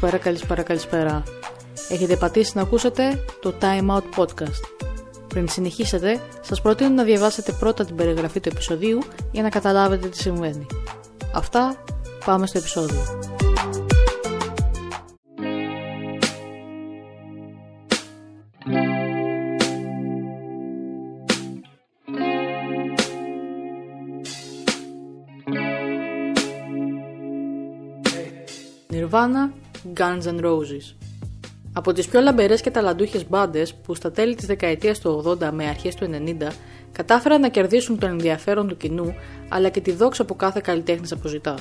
Καλησπέρα, καλησπέρα, καλησπέρα. Έχετε πατήσει να ακούσετε το Time Out Podcast. Πριν συνεχίσετε, σας προτείνω να διαβάσετε πρώτα την περιγραφή του επεισοδίου για να καταλάβετε τι συμβαίνει. Αυτά, πάμε στο επεισόδιο. Nirvana, Guns N' Roses από τις πιο λαμπερές και ταλαντούχες μπάντες που στα τέλη της δεκαετίας του 80 με αρχές του 90 κατάφεραν να κερδίσουν τον ενδιαφέρον του κοινού αλλά και τη δόξα που κάθε καλλιτέχνης αποζητά.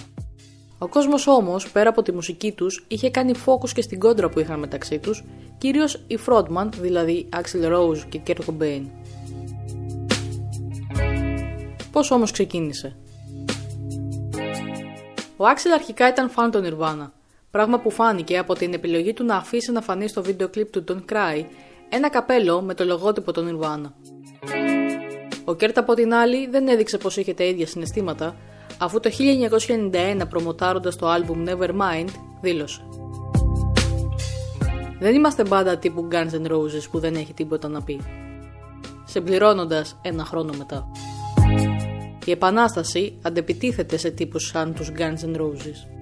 Ο κόσμος όμως, πέρα από τη μουσική τους, είχε κάνει focus και στην κόντρα που είχαν μεταξύ τους, κυρίως η Frontman, δηλαδή Axel Rose και Kurt Cobain. Πώς όμως ξεκίνησε; Ο Axel αρχικά ήταν φαν των Nirvana, Πράγμα που φάνηκε από την επιλογή του να αφήσει να φανεί στο βίντεο κλιπ του Don't Cry ένα καπέλο με το λογότυπο των Nirvana. Ο Κέρτ από την άλλη δεν έδειξε πως είχε τα ίδια συναισθήματα, αφού το 1991 προμοτάροντας το άλμπουμ Nevermind δήλωσε «Δεν είμαστε μπάντα τύπου Guns N' Roses που δεν έχει τίποτα να πει». Συμπληρώνοντας ένα χρόνο μετά. Η επανάσταση αντεπιτίθεται σε τύπους σαν τους Guns N' Roses.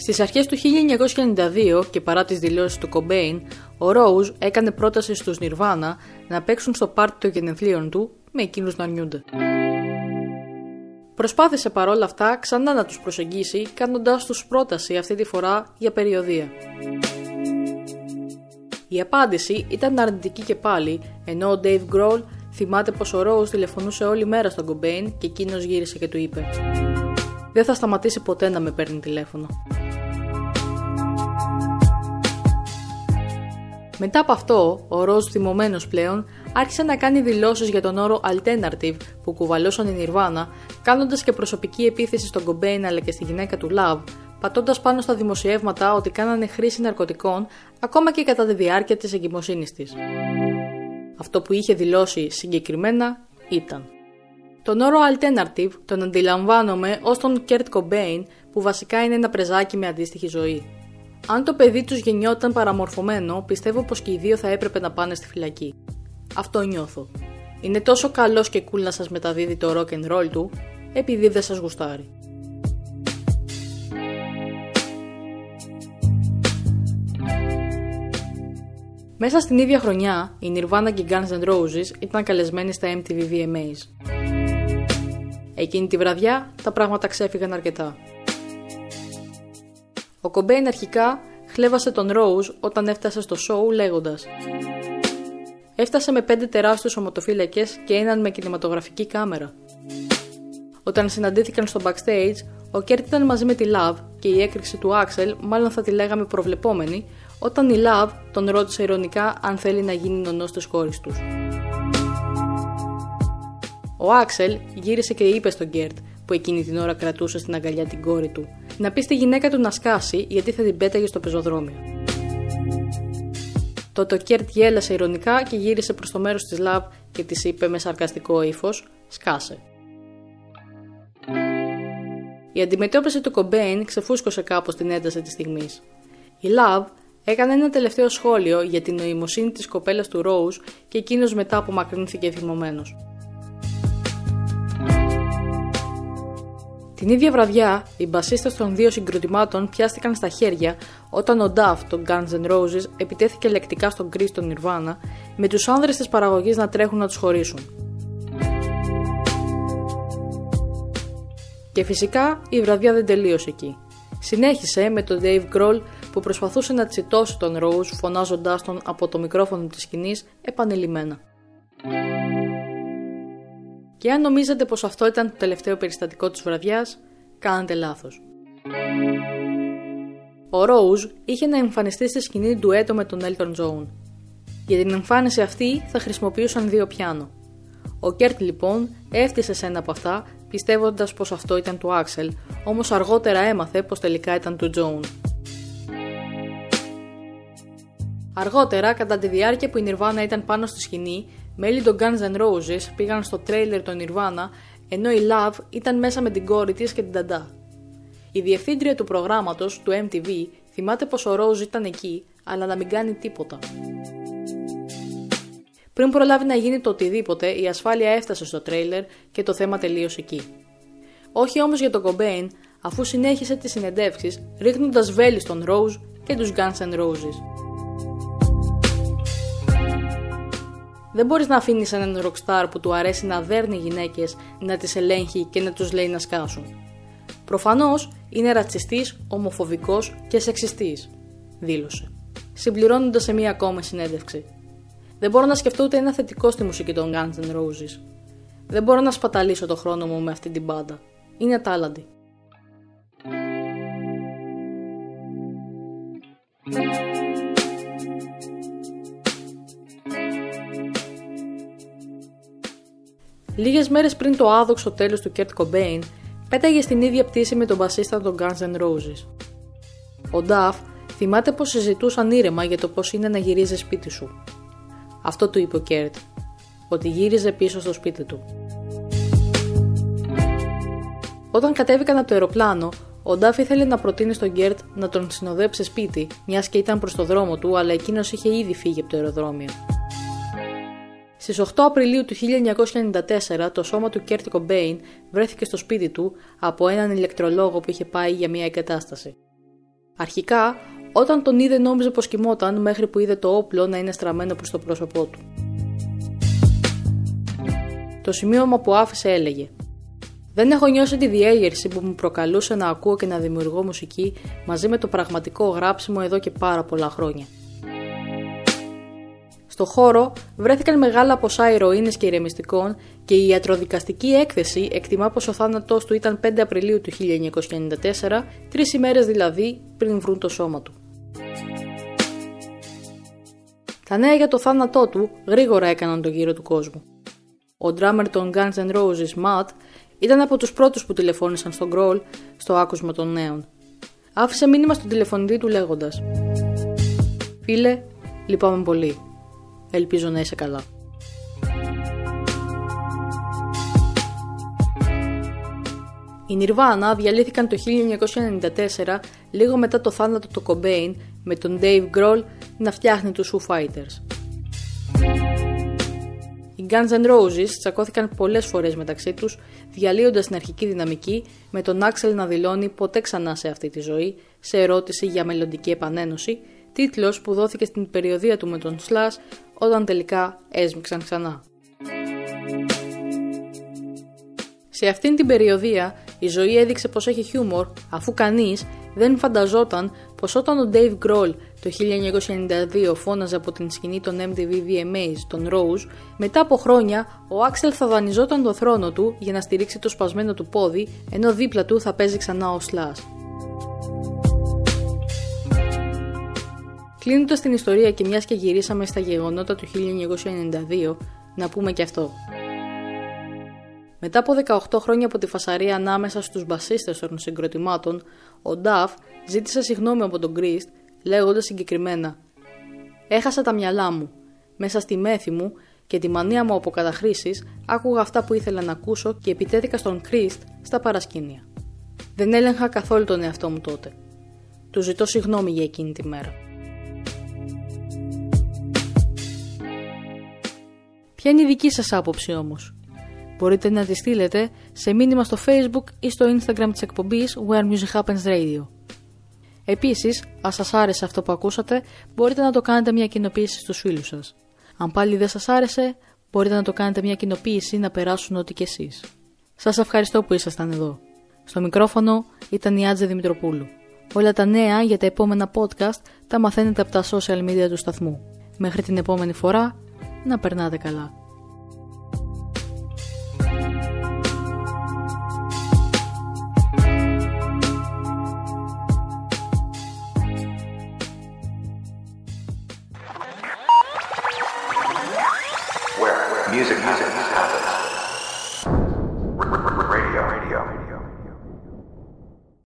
Στις αρχές του 1992 και παρά τις δηλώσεις του Κομπέιν, ο Ρόουζ έκανε πρόταση στους Nirvana να παίξουν στο πάρτι των γενεθλίων του με εκείνους να νιούνται. Προσπάθησε παρόλα αυτά ξανά να τους προσεγγίσει κάνοντάς τους πρόταση αυτή τη φορά για περιοδία. Η απάντηση ήταν αρνητική και πάλι, ενώ ο Dave Grohl θυμάται πως ο Rose τηλεφωνούσε όλη μέρα στον Κομπέιν και εκείνος γύρισε και του είπε «Δεν θα σταματήσει ποτέ να με παίρνει τηλέφωνο». Μετά από αυτό, ο Ροζ θυμωμένος πλέον άρχισε να κάνει δηλώσεις για τον όρο alternative που κουβαλούσαν η Nirvana, κάνοντας και προσωπική επίθεση στον Cobain αλλά και στη γυναίκα του Love, πατώντας πάνω στα δημοσιεύματα ότι κάνανε χρήση ναρκωτικών ακόμα και κατά τη διάρκεια της εγκυμοσύνης της. Αυτό που είχε δηλώσει συγκεκριμένα ήταν τον όρο alternative τον αντιλαμβάνομαι ως τον Kurt Cobain που βασικά είναι ένα πρεζάκι με αντίστοιχη ζωή. Αν το παιδί τους γεννιόταν παραμορφωμένο, πιστεύω πως και οι δύο θα έπρεπε να πάνε στη φυλακή. Αυτό νιώθω. Είναι τόσο καλός και cool να σας μεταδίδει το rock and roll του, επειδή δεν σας γουστάρει. Μέσα στην ίδια χρονιά, η Nirvana και Guns N' Roses ήταν καλεσμένοι στα MTV VMAs. Εκείνη τη βραδιά, τα πράγματα ξέφυγαν αρκετά. Ο Κομπέιν αρχικά χλέβασε τον Ρόουζ όταν έφτασε στο σόου λέγοντας. Έφτασε με πέντε τεράστιους ομοτοφύλακες και έναν με κινηματογραφική κάμερα. Όταν συναντήθηκαν στο backstage, ο Κέρτ ήταν μαζί με τη Love και η έκρηξη του Άξελ μάλλον θα τη λέγαμε προβλεπόμενη, όταν η Love τον ρώτησε ειρωνικά αν θέλει να γίνει νονός της κόρης τους. Ο Άξελ γύρισε και είπε στον Κέρτ που εκείνη την ώρα κρατούσε στην αγκαλιά την κόρη του, να πει στη γυναίκα του να σκάσει γιατί θα την πέταγε στο πεζοδρόμιο. Τότε ο Κέρτ γέλασε ειρωνικά και γύρισε προς το μέρος της Love και της είπε με σαρκαστικό ύφος: Σκάσε. Η αντιμετώπιση του Κομπέιν ξεφούσκωσε κάπως την ένταση της στιγμής. Η Λαβ έκανε ένα τελευταίο σχόλιο για την νοημοσύνη της κοπέλας του Ρόουζ και εκείνος μετά απομακρύνθηκε θυμωμένο. Την ίδια βραδιά, οι μπασίστες των δύο συγκροτημάτων πιάστηκαν στα χέρια όταν ο Duff των Guns N' Roses επιτέθηκε λεκτικά στον Chris των Nirvana με τους άνδρες της παραγωγής να τρέχουν να τους χωρίσουν. Και φυσικά η βραδιά δεν τελείωσε εκεί. Συνέχισε με τον Dave Grohl που προσπαθούσε να τσιτώσει τον Rose φωνάζοντάς τον από το μικρόφωνο της σκηνής επανειλημμένα. Και αν νομίζετε πως αυτό ήταν το τελευταίο περιστατικό της βραδιάς, κάνετε λάθος. Ο Ρόουζ είχε να εμφανιστεί στη σκηνή του έτο με τον Elton John. Για την εμφάνιση αυτή θα χρησιμοποιούσαν δύο πιάνο. Ο Κέρτ λοιπόν έφτυσε σε ένα από αυτά πιστεύοντας πως αυτό ήταν του Άξελ, όμως αργότερα έμαθε πως τελικά ήταν του Τζον. Αργότερα, κατά τη διάρκεια που οι Nirvana ήταν πάνω στη σκηνή, Μέλη των Guns N' Roses πήγαν στο τρέιλερ των Nirvana, ενώ η Love ήταν μέσα με την κόρη της και την νταντά. Η διευθύντρια του προγράμματος του MTV θυμάται πως ο Ρόζ ήταν εκεί, αλλά να μην κάνει τίποτα. Πριν προλάβει να γίνει το οτιδήποτε, η ασφάλεια έφτασε στο τρέιλερ και το θέμα τελείωσε εκεί. Όχι όμως για τον Κομπέιν, αφού συνέχισε τις συνεντεύξεις ρίχνοντας βέλη στον Ρόζ και τους Guns N' Roses. Δεν μπορείς να αφήνεις έναν ροκστάρ που του αρέσει να δέρνει γυναίκες να τις ελέγχει και να τους λέει να σκάσουν. Προφανώς είναι ρατσιστής, ομοφοβικός και σεξιστής, δήλωσε, συμπληρώνοντας σε μία ακόμη συνέντευξη. Δεν μπορώ να σκεφτώ ούτε ένα θετικό στη μουσική των Guns N' Roses. Δεν μπορώ να σπαταλήσω το χρόνο μου με αυτή την μπάντα. Είναι τάλαντη. Λίγες μέρες πριν το άδοξο τέλος του Kurt Cobain, πέταγε στην ίδια πτήση με τον μπασίστα των Guns N' Roses. Ο Duff θυμάται πως συζητούσαν ήρεμα για το πώς είναι να γυρίζει σπίτι σου. Αυτό του είπε ο Κέρτ, ότι γύριζε πίσω στο σπίτι του. Όταν κατέβηκαν από το αεροπλάνο, ο Ντάφ ήθελε να προτείνει στον Κέρτ να τον συνοδέψει σπίτι, μιας και ήταν προς το δρόμο του, αλλά εκείνος είχε ήδη φύγει από το αεροδρόμιο. Στις 8 Απριλίου του 1994, το σώμα του Κέρτ Κομπέιν βρέθηκε στο σπίτι του από έναν ηλεκτρολόγο που είχε πάει για μια εγκατάσταση. Αρχικά, όταν τον είδε νόμιζε πως κοιμόταν μέχρι που είδε το όπλο να είναι στραμμένο προς το πρόσωπό του. Το σημείωμα που άφησε έλεγε «Δεν έχω νιώσει τη διέγερση που μου προκαλούσε να ακούω και να δημιουργώ μουσική μαζί με το πραγματικό γράψιμο εδώ και πάρα πολλά χρόνια». Στο χώρο βρέθηκαν μεγάλα ποσά ηρωίνες και ηρεμιστικών και η ιατροδικαστική έκθεση εκτιμά πως ο θάνατός του ήταν 5 Απριλίου του 1994, τρεις ημέρες δηλαδή πριν βρουν το σώμα του. Τα νέα για το θάνατό του γρήγορα έκαναν τον γύρο του κόσμου. Ο ντράμερ των Guns N' Roses, Matt, ήταν από τους πρώτους που τηλεφώνησαν στον Γκρόλ στο άκουσμα των νέων. Άφησε μήνυμα στον τηλεφωνητή του λέγοντας «Φίλε, λυπάμαι πολύ. Ελπίζω να είσαι καλά». Οι Nirvana διαλύθηκαν το 1994 λίγο μετά το θάνατο του Cobain με τον Dave Grohl να φτιάχνει τους Foo Fighters. Οι Guns N' Roses τσακώθηκαν πολλές φορές μεταξύ τους, διαλύοντας την αρχική δυναμική, με τον Axel να δηλώνει ποτέ ξανά σε αυτή τη ζωή, σε ερώτηση για μελλοντική επανένωση, τίτλος που δόθηκε στην περιοδία του με τον Slash, όταν τελικά έσμιξαν ξανά. Σε αυτήν την περιοδία η ζωή έδειξε πως έχει χιούμορ αφού κανείς δεν φανταζόταν πως όταν ο Dave Grohl το 1992 φώναζε από την σκηνή των MTV VMAs τον Rose, μετά από χρόνια ο Axel θα δανειζόταν το θρόνο του για να στηρίξει το σπασμένο του πόδι ενώ δίπλα του θα παίζει ξανά ο Slash. Κλείνοντας την ιστορία και μιας και γυρίσαμε στα γεγονότα του 1992, να πούμε και αυτό. Μετά από 18 χρόνια από τη φασαρία ανάμεσα στους μπασίστες των συγκροτημάτων, ο Νταφ ζήτησε συγγνώμη από τον Κρίστ, λέγοντας συγκεκριμένα «Έχασα τα μυαλά μου. Μέσα στη μέθη μου και τη μανία μου από καταχρήσεις, άκουγα αυτά που ήθελα να ακούσω και επιτέθηκα στον Κρίστ στα παρασκήνια. Δεν έλεγχα καθόλου τον εαυτό μου τότε. Του ζητώ συγγνώμη για εκείνη τη μέρα. Ποια είναι η δική σας άποψη όμως; Μπορείτε να τη στείλετε σε μήνυμα στο facebook ή στο instagram της εκπομπής Where Music Happens Radio. Επίσης, αν σας άρεσε αυτό που ακούσατε, μπορείτε να το κάνετε μια κοινοποίηση στους φίλους σας. Αν πάλι δεν σας άρεσε, μπορείτε να το κάνετε μια κοινοποίηση να περάσουν ό,τι και εσείς. Σας ευχαριστώ που ήσασταν εδώ. Στο μικρόφωνο ήταν η Άτζε Δημητροπούλου. Όλα τα νέα για τα επόμενα podcast τα μαθαίνετε από τα social media του σταθμού. Μέχρι την επόμενη φορά, να περνάτε καλά.